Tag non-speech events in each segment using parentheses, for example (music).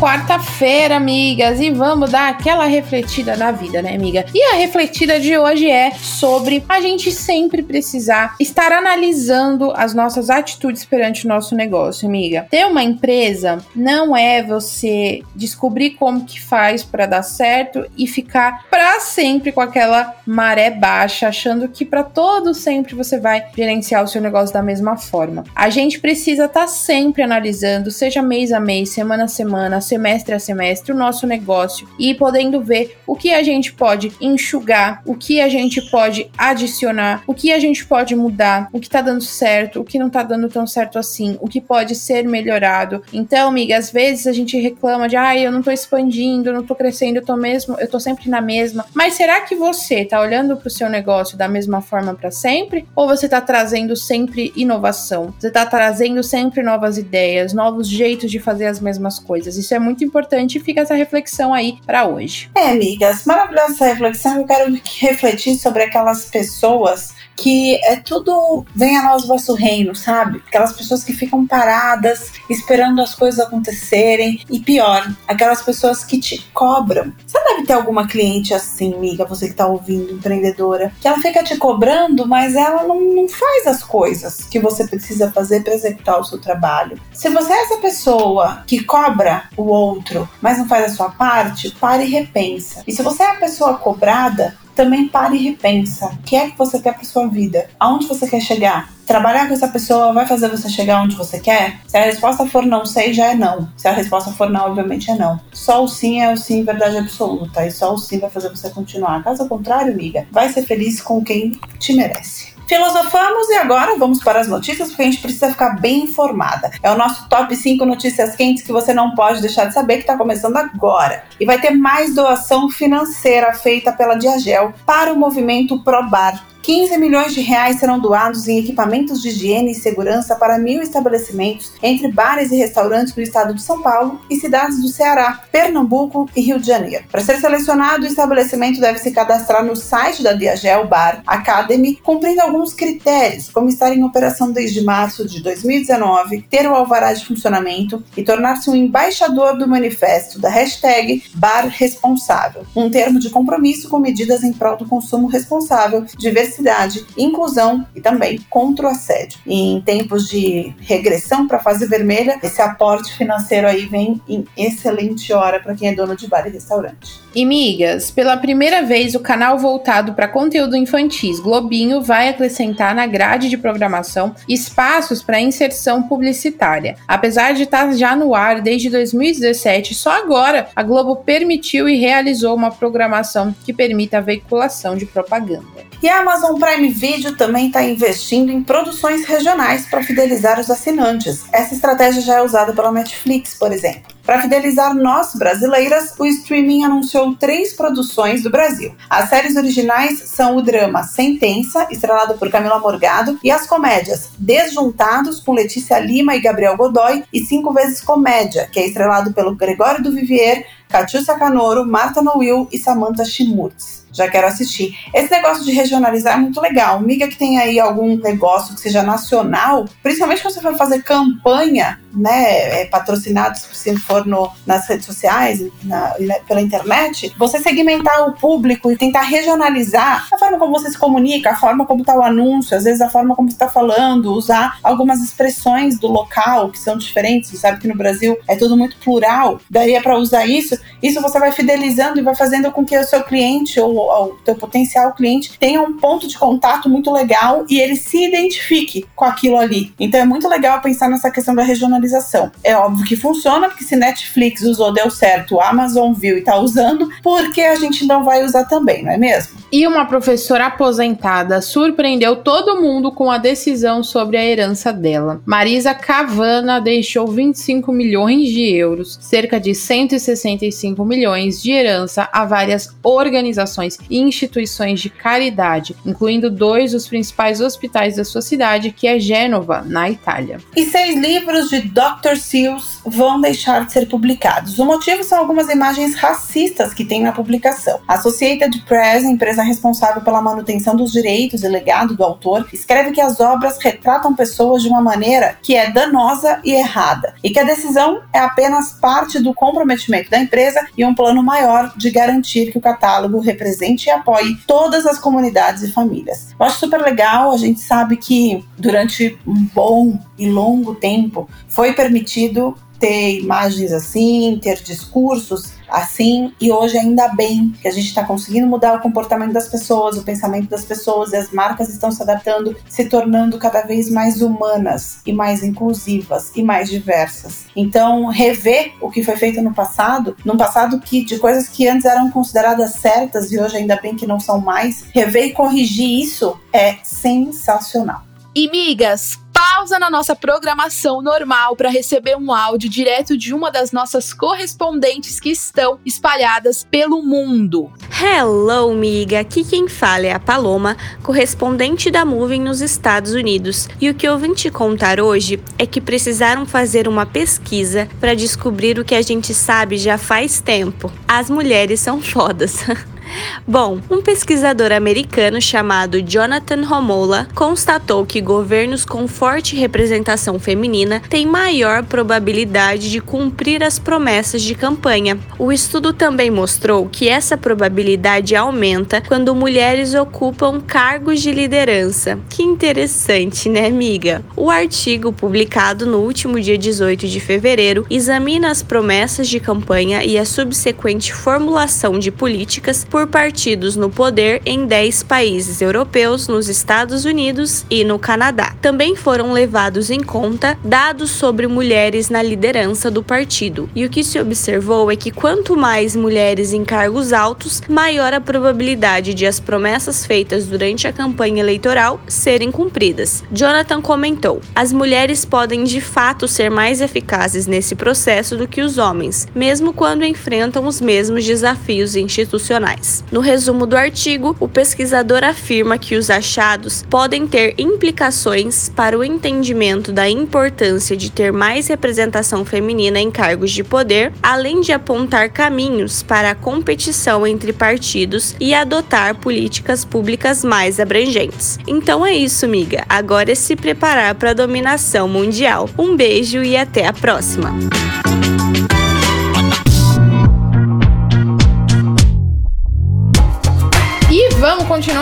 Quarta-feira, amigas, e vamos dar aquela refletida na vida, né, amiga? E a refletida de hoje é sobre a gente sempre precisar estar analisando as nossas atitudes perante o nosso negócio, amiga. Ter uma empresa não é você descobrir como que faz para dar certo e ficar para sempre com aquela maré baixa, achando que para todo sempre você vai gerenciar o seu negócio da mesma forma. A gente precisa estar tá sempre analisando, seja mês a mês, semana a semana, semestre a semestre o nosso negócio e podendo ver o que a gente pode enxugar, o que a gente pode adicionar, o que a gente pode mudar, o que tá dando certo, o que não tá dando tão certo assim, o que pode ser melhorado. Então, amiga, às vezes a gente reclama de, ai, ah, eu não tô expandindo, eu não tô crescendo, eu tô mesmo, eu tô sempre na mesma. Mas será que você tá olhando pro seu negócio da mesma forma para sempre? Ou você tá trazendo sempre inovação? Você tá trazendo sempre novas ideias, novos jeitos de fazer as mesmas coisas? Isso é é muito importante e fica essa reflexão aí para hoje. É, amigas, maravilhosa essa reflexão. Eu quero refletir sobre aquelas pessoas que é tudo vem a nós o vosso reino, sabe? Aquelas pessoas que ficam paradas esperando as coisas acontecerem e pior, aquelas pessoas que te cobram. Você deve ter alguma cliente assim, amiga, você que tá ouvindo, empreendedora, que ela fica te cobrando, mas ela não, não faz as coisas que você precisa fazer para executar o seu trabalho. Se você é essa pessoa que cobra o outro, mas não faz a sua parte, pare e repensa. E se você é a pessoa cobrada, também pare e repensa. O que é que você quer para sua vida? Aonde você quer chegar? Trabalhar com essa pessoa vai fazer você chegar onde você quer? Se a resposta for não sei, já é não. Se a resposta for não, obviamente é não. Só o sim é o sim verdade absoluta. E só o sim vai fazer você continuar. Caso contrário, amiga, vai ser feliz com quem te merece. Filosofamos e agora vamos para as notícias, porque a gente precisa ficar bem informada. É o nosso top 5 notícias quentes que você não pode deixar de saber, que está começando agora. E vai ter mais doação financeira feita pela Diagel para o movimento ProBar 15 milhões de reais serão doados em equipamentos de higiene e segurança para mil estabelecimentos entre bares e restaurantes do estado de São Paulo e cidades do Ceará, Pernambuco e Rio de Janeiro. Para ser selecionado, o estabelecimento deve se cadastrar no site da Diagel Bar Academy, cumprindo alguns critérios, como estar em operação desde março de 2019, ter o alvará de funcionamento e tornar-se um embaixador do manifesto da hashtag Bar Responsável, um termo de compromisso com medidas em prol do consumo responsável, diversidade diversidade, inclusão e também contra o assédio. E em tempos de regressão para a fase vermelha, esse aporte financeiro aí vem em excelente hora para quem é dono de bar e restaurante. E migas, pela primeira vez o canal voltado para conteúdo infantis Globinho vai acrescentar na grade de programação espaços para inserção publicitária. Apesar de estar já no ar desde 2017, só agora a Globo permitiu e realizou uma programação que permita a veiculação de propaganda. E a Amazon Prime Video também está investindo em produções regionais para fidelizar os assinantes. Essa estratégia já é usada pela Netflix, por exemplo. Para fidelizar nós brasileiras, o streaming anunciou três produções do Brasil. As séries originais são o drama Sentença, estrelado por Camila Morgado, e as comédias Desjuntados, com Letícia Lima e Gabriel Godoy, e Cinco Vezes Comédia, que é estrelado pelo Gregório do Vivier, Catiúcia Canoro, Marta Noil e Samantha Schmutz já quero assistir. Esse negócio de regionalizar é muito legal. Miga que tem aí algum negócio que seja nacional, principalmente quando você for fazer campanha, né, é, patrocinados, se for no, nas redes sociais, na, pela internet, você segmentar o público e tentar regionalizar a forma como você se comunica, a forma como está o anúncio, às vezes a forma como você está falando, usar algumas expressões do local que são diferentes. Você sabe que no Brasil é tudo muito plural, daria para usar isso. Isso você vai fidelizando e vai fazendo com que o seu cliente ou o teu potencial cliente tenha um ponto de contato muito legal e ele se identifique com aquilo ali. Então é muito legal pensar nessa questão da regionalização. É óbvio que funciona, porque se Netflix usou, deu certo, Amazon viu e tá usando, porque a gente não vai usar também, não é mesmo? E uma professora aposentada surpreendeu todo mundo com a decisão sobre a herança dela. Marisa Cavana deixou 25 milhões de euros, cerca de 165 milhões de herança a várias organizações e instituições de caridade, incluindo dois dos principais hospitais da sua cidade, que é Gênova, na Itália. E seis livros de Dr. Seuss vão deixar de ser publicados. O motivo são algumas imagens racistas que tem na publicação. A Associated Press, empresa responsável pela manutenção dos direitos e legado do autor, escreve que as obras retratam pessoas de uma maneira que é danosa e errada, e que a decisão é apenas parte do comprometimento da empresa e um plano maior de garantir que o catálogo represente e apoie todas as comunidades e famílias. Eu acho super legal, a gente sabe que durante um bom e longo tempo foi permitido ter imagens assim, ter discursos assim, e hoje ainda bem que a gente está conseguindo mudar o comportamento das pessoas, o pensamento das pessoas, e as marcas estão se adaptando, se tornando cada vez mais humanas e mais inclusivas e mais diversas. Então, rever o que foi feito no passado, num passado que de coisas que antes eram consideradas certas e hoje ainda bem que não são mais, rever e corrigir isso é sensacional. E migas, pausa na nossa programação normal para receber um áudio direto de uma das nossas correspondentes que estão espalhadas pelo mundo. Hello, miga! Aqui quem fala é a Paloma, correspondente da Moving nos Estados Unidos. E o que eu vim te contar hoje é que precisaram fazer uma pesquisa para descobrir o que a gente sabe já faz tempo. As mulheres são fodas. (laughs) Bom, um pesquisador americano chamado Jonathan Romola constatou que governos com forte representação feminina têm maior probabilidade de cumprir as promessas de campanha. O estudo também mostrou que essa probabilidade aumenta quando mulheres ocupam cargos de liderança. Que interessante, né, amiga? O artigo publicado no último dia 18 de fevereiro examina as promessas de campanha e a subsequente formulação de políticas por partidos no poder em 10 países europeus, nos Estados Unidos e no Canadá. Também foram levados em conta dados sobre mulheres na liderança do partido. E o que se observou é que quanto mais mulheres em cargos altos, maior a probabilidade de as promessas feitas durante a campanha eleitoral serem cumpridas. Jonathan comentou: as mulheres podem de fato ser mais eficazes nesse processo do que os homens, mesmo quando enfrentam os mesmos desafios institucionais. No resumo do artigo, o pesquisador afirma que os achados podem ter implicações para o entendimento da importância de ter mais representação feminina em cargos de poder, além de apontar caminhos para a competição entre partidos e adotar políticas públicas mais abrangentes. Então é isso, miga. Agora é se preparar para a dominação mundial. Um beijo e até a próxima.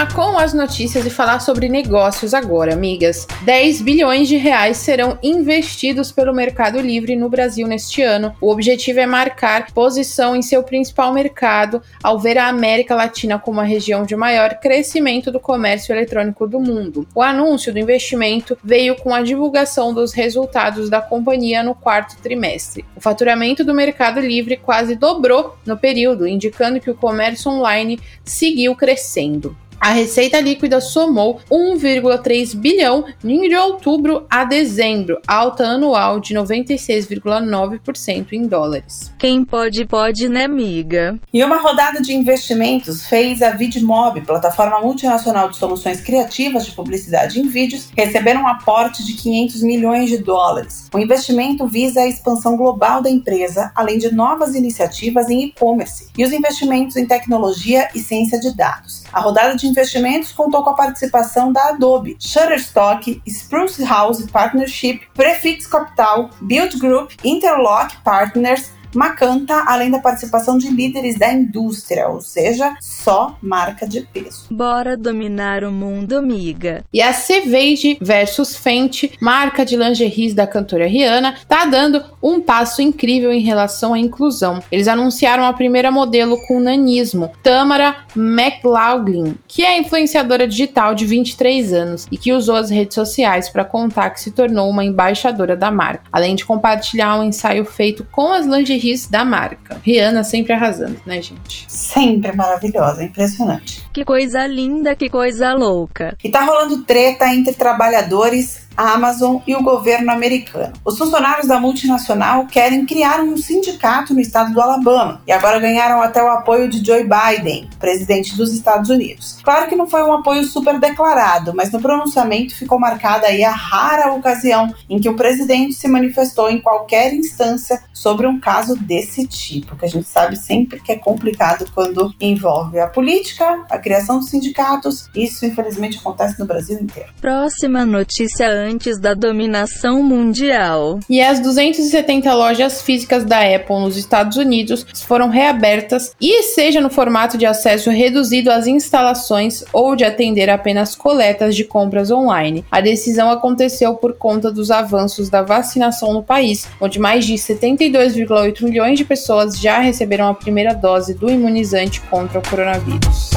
Continuar com as notícias e falar sobre negócios agora, amigas. 10 bilhões de reais serão investidos pelo Mercado Livre no Brasil neste ano. O objetivo é marcar posição em seu principal mercado, ao ver a América Latina como a região de maior crescimento do comércio eletrônico do mundo. O anúncio do investimento veio com a divulgação dos resultados da companhia no quarto trimestre. O faturamento do Mercado Livre quase dobrou no período, indicando que o comércio online seguiu crescendo. A receita líquida somou 1,3 bilhão de outubro a dezembro, alta anual de 96,9% em dólares. Quem pode, pode, né, amiga? E uma rodada de investimentos fez a Vidmob, plataforma multinacional de soluções criativas de publicidade em vídeos, receber um aporte de 500 milhões de dólares. O investimento visa a expansão global da empresa, além de novas iniciativas em e-commerce e os investimentos em tecnologia e ciência de dados. A rodada de investimentos contou com a participação da Adobe, Shutterstock, Spruce House Partnership, Prefix Capital, Build Group, Interlock Partners, Macanta, além da participação de líderes da indústria, ou seja, só marca de peso. Bora dominar o mundo, amiga. E a Cevage versus Fenty, marca de lingeries da cantora Rihanna, tá dando um passo incrível em relação à inclusão. Eles anunciaram a primeira modelo com nanismo, Tamara McLaughlin, que é influenciadora digital de 23 anos e que usou as redes sociais para contar que se tornou uma embaixadora da marca, além de compartilhar um ensaio feito com as lingeries lingeries da marca. Rihanna sempre arrasando, né, gente? Sempre maravilhosa, impressionante. Que coisa linda, que coisa louca. E tá rolando treta entre trabalhadores a Amazon e o governo americano. Os funcionários da multinacional querem criar um sindicato no estado do Alabama e agora ganharam até o apoio de Joe Biden, presidente dos Estados Unidos. Claro que não foi um apoio super declarado, mas no pronunciamento ficou marcada aí a rara ocasião em que o presidente se manifestou em qualquer instância sobre um caso desse tipo, que a gente sabe sempre que é complicado quando envolve a política, a criação dos sindicatos. Isso infelizmente acontece no Brasil inteiro. Próxima notícia antes da dominação mundial. E as 270 lojas físicas da Apple nos Estados Unidos foram reabertas e seja no formato de acesso reduzido às instalações ou de atender apenas coletas de compras online. A decisão aconteceu por conta dos avanços da vacinação no país, onde mais de 72,8 milhões de pessoas já receberam a primeira dose do imunizante contra o coronavírus.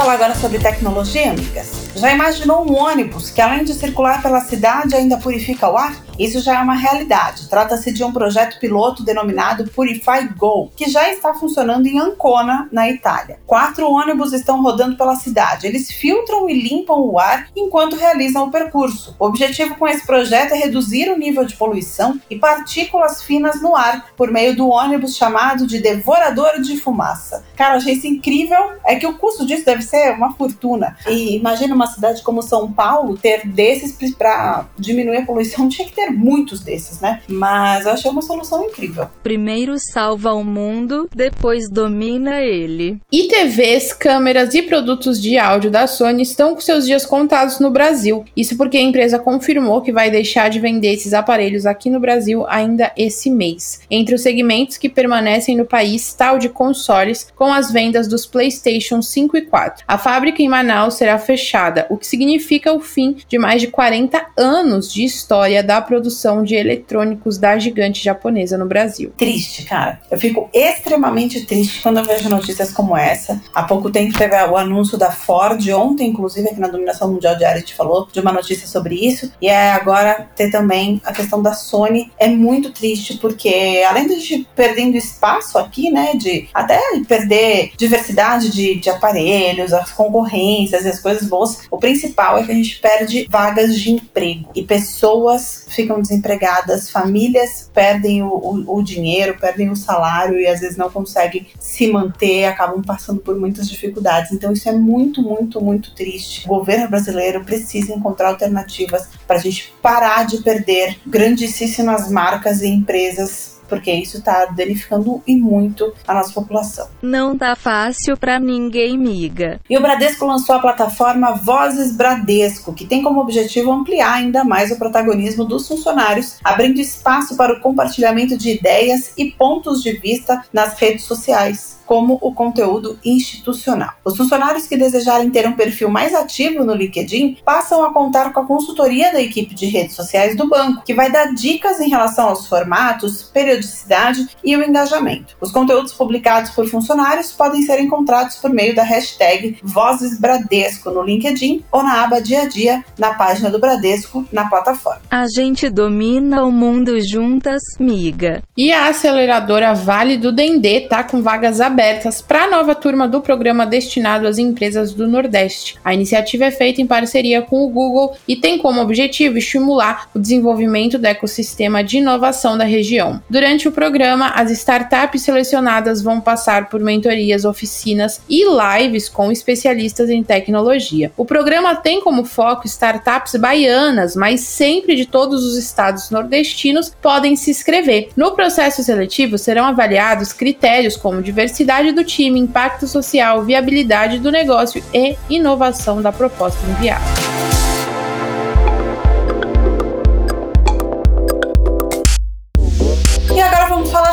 Falar agora sobre tecnologia, amigas? Já imaginou um ônibus que, além de circular pela cidade, ainda purifica o ar? Isso já é uma realidade. Trata-se de um projeto piloto denominado Purify Go, que já está funcionando em Ancona, na Itália. Quatro ônibus estão rodando pela cidade. Eles filtram e limpam o ar enquanto realizam o percurso. O objetivo com esse projeto é reduzir o nível de poluição e partículas finas no ar por meio do ônibus chamado de devorador de fumaça. Cara, achei isso incrível. É que o custo disso deve ser uma fortuna. E imagina uma cidade como São Paulo ter desses para diminuir a poluição, (laughs) tinha que ter muitos desses, né? Mas eu achei uma solução incrível. Primeiro salva o mundo, depois domina ele. E TVs, câmeras e produtos de áudio da Sony estão com seus dias contados no Brasil. Isso porque a empresa confirmou que vai deixar de vender esses aparelhos aqui no Brasil ainda esse mês. Entre os segmentos que permanecem no país está o de consoles, com as vendas dos PlayStation 5 e 4. A fábrica em Manaus será fechada o que significa o fim de mais de 40 anos de história da produção de eletrônicos da gigante japonesa no Brasil. Triste, cara. Eu fico extremamente triste quando eu vejo notícias como essa. Há pouco tempo teve o anúncio da Ford, ontem, inclusive, aqui na Dominação Mundial Diária, a gente falou de uma notícia sobre isso. E é agora ter também a questão da Sony. É muito triste, porque além de a gente perdendo espaço aqui, né, de até perder diversidade de, de aparelhos, as concorrências e as coisas boas, o principal é que a gente perde vagas de emprego e pessoas ficam desempregadas, famílias perdem o, o, o dinheiro, perdem o salário e às vezes não conseguem se manter, acabam passando por muitas dificuldades. Então isso é muito, muito, muito triste. O governo brasileiro precisa encontrar alternativas para a gente parar de perder grandíssimas marcas e empresas porque isso está danificando e muito a nossa população. Não tá fácil para ninguém, miga. E o Bradesco lançou a plataforma Vozes Bradesco, que tem como objetivo ampliar ainda mais o protagonismo dos funcionários, abrindo espaço para o compartilhamento de ideias e pontos de vista nas redes sociais como o conteúdo institucional. Os funcionários que desejarem ter um perfil mais ativo no LinkedIn passam a contar com a consultoria da equipe de redes sociais do banco, que vai dar dicas em relação aos formatos, periodicidade e o engajamento. Os conteúdos publicados por funcionários podem ser encontrados por meio da hashtag Vozes Bradesco no LinkedIn ou na aba Dia a Dia na página do Bradesco na plataforma. A gente domina o mundo juntas, miga. E a aceleradora Vale do Dendê tá com vagas abertas abertas para a nova turma do programa destinado às empresas do Nordeste. A iniciativa é feita em parceria com o Google e tem como objetivo estimular o desenvolvimento do ecossistema de inovação da região. Durante o programa, as startups selecionadas vão passar por mentorias, oficinas e lives com especialistas em tecnologia. O programa tem como foco startups baianas, mas sempre de todos os estados nordestinos podem se inscrever. No processo seletivo serão avaliados critérios como diversidade do time, impacto social, viabilidade do negócio e inovação da proposta enviada.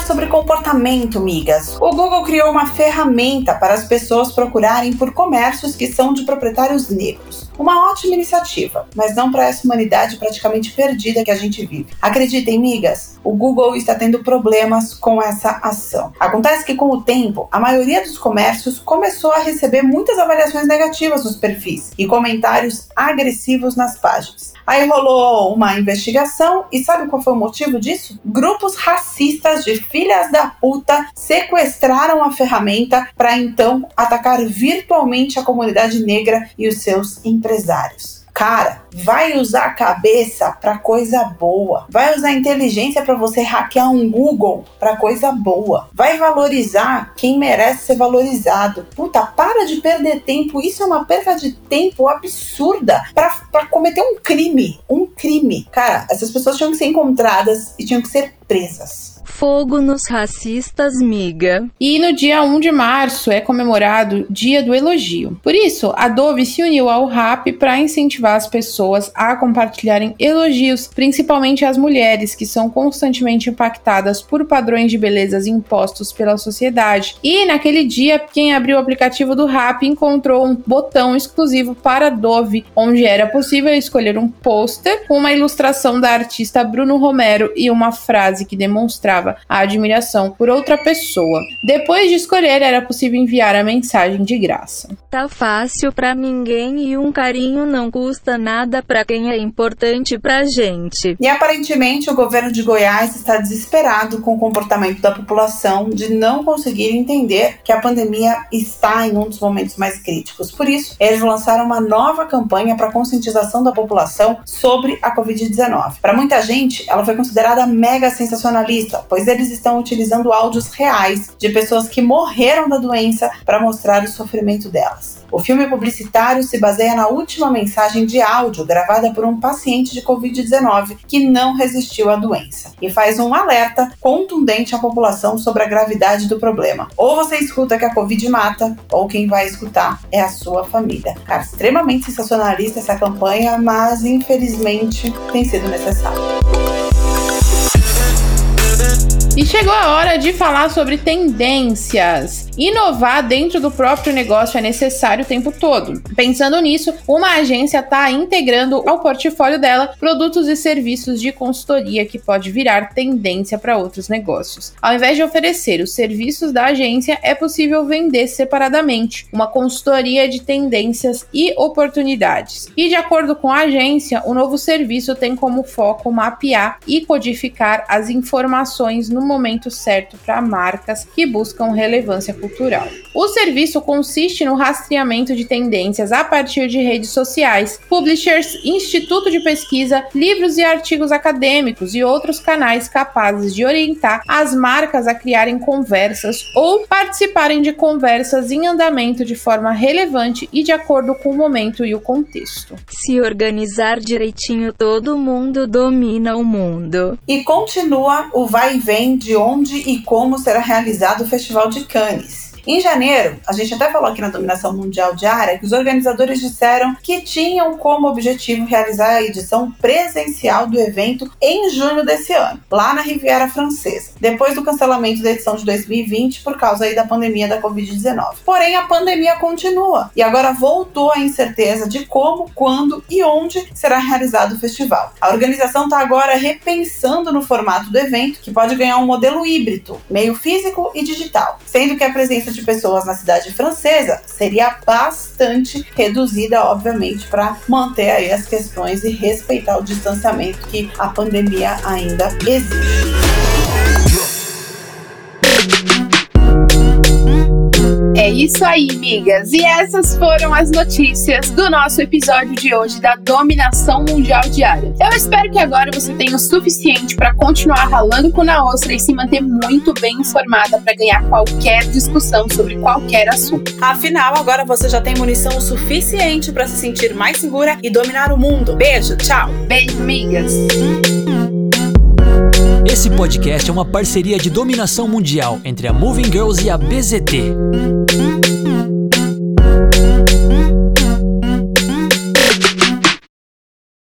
Sobre comportamento, migas. O Google criou uma ferramenta para as pessoas procurarem por comércios que são de proprietários negros. Uma ótima iniciativa, mas não para essa humanidade praticamente perdida que a gente vive. Acreditem, migas, o Google está tendo problemas com essa ação. Acontece que com o tempo, a maioria dos comércios começou a receber muitas avaliações negativas nos perfis e comentários agressivos nas páginas. Aí rolou uma investigação e sabe qual foi o motivo disso? Grupos racistas de filhas da puta sequestraram a ferramenta para então atacar virtualmente a comunidade negra e os seus empresários. Cara, vai usar a cabeça para coisa boa. Vai usar a inteligência para você hackear um Google para coisa boa. Vai valorizar quem merece ser valorizado. Puta, para de perder tempo. Isso é uma perda de tempo absurda para cometer um crime. Um crime. Cara, essas pessoas tinham que ser encontradas e tinham que ser presas. Fogo nos racistas, miga. E no dia 1 de março é comemorado Dia do Elogio. Por isso, a Dove se uniu ao RAP para incentivar as pessoas a compartilharem elogios, principalmente as mulheres que são constantemente impactadas por padrões de belezas impostos pela sociedade. E naquele dia, quem abriu o aplicativo do RAP encontrou um botão exclusivo para Dove, onde era possível escolher um pôster com uma ilustração da artista Bruno Romero e uma frase que demonstrava a admiração por outra pessoa. Depois de escolher, era possível enviar a mensagem de graça. Tá fácil para ninguém e um carinho não custa nada para quem é importante pra gente. E aparentemente o governo de Goiás está desesperado com o comportamento da população de não conseguir entender que a pandemia está em um dos momentos mais críticos. Por isso, eles lançaram uma nova campanha para conscientização da população sobre a Covid-19. Para muita gente, ela foi considerada mega sensacionalista, pois eles estão utilizando áudios reais de pessoas que morreram da doença para mostrar o sofrimento delas. O filme publicitário se baseia na última mensagem de áudio gravada por um paciente de Covid-19 que não resistiu à doença e faz um alerta contundente à população sobre a gravidade do problema. Ou você escuta que a Covid mata, ou quem vai escutar é a sua família. Cara, extremamente sensacionalista essa campanha, mas infelizmente tem sido necessário. E chegou a hora de falar sobre tendências. Inovar dentro do próprio negócio é necessário o tempo todo. Pensando nisso, uma agência está integrando ao portfólio dela produtos e serviços de consultoria que pode virar tendência para outros negócios. Ao invés de oferecer os serviços da agência, é possível vender separadamente uma consultoria de tendências e oportunidades. E de acordo com a agência, o novo serviço tem como foco mapear e codificar as informações no momento certo para marcas que buscam relevância cultural. O serviço consiste no rastreamento de tendências a partir de redes sociais, publishers, instituto de pesquisa, livros e artigos acadêmicos e outros canais capazes de orientar as marcas a criarem conversas ou participarem de conversas em andamento de forma relevante e de acordo com o momento e o contexto. Se organizar direitinho, todo mundo domina o mundo. E continua o vai e vem de onde e como será realizado o Festival de Cannes. Em janeiro, a gente até falou aqui na Dominação Mundial Diária que os organizadores disseram que tinham como objetivo realizar a edição presencial do evento em junho desse ano, lá na Riviera Francesa, depois do cancelamento da edição de 2020 por causa aí da pandemia da Covid-19. Porém, a pandemia continua e agora voltou a incerteza de como, quando e onde será realizado o festival. A organização está agora repensando no formato do evento, que pode ganhar um modelo híbrido, meio físico e digital, sendo que a presença de pessoas na cidade francesa seria bastante reduzida, obviamente, para manter aí as questões e respeitar o distanciamento que a pandemia ainda exige. Isso aí, migas. E essas foram as notícias do nosso episódio de hoje da Dominação Mundial Diária. Eu espero que agora você tenha o suficiente para continuar ralando com na ostra e se manter muito bem informada para ganhar qualquer discussão sobre qualquer assunto. Afinal, agora você já tem munição o suficiente para se sentir mais segura e dominar o mundo. Beijo, tchau. Beijo, migas. Esse podcast é uma parceria de dominação mundial entre a Moving Girls e a BZT.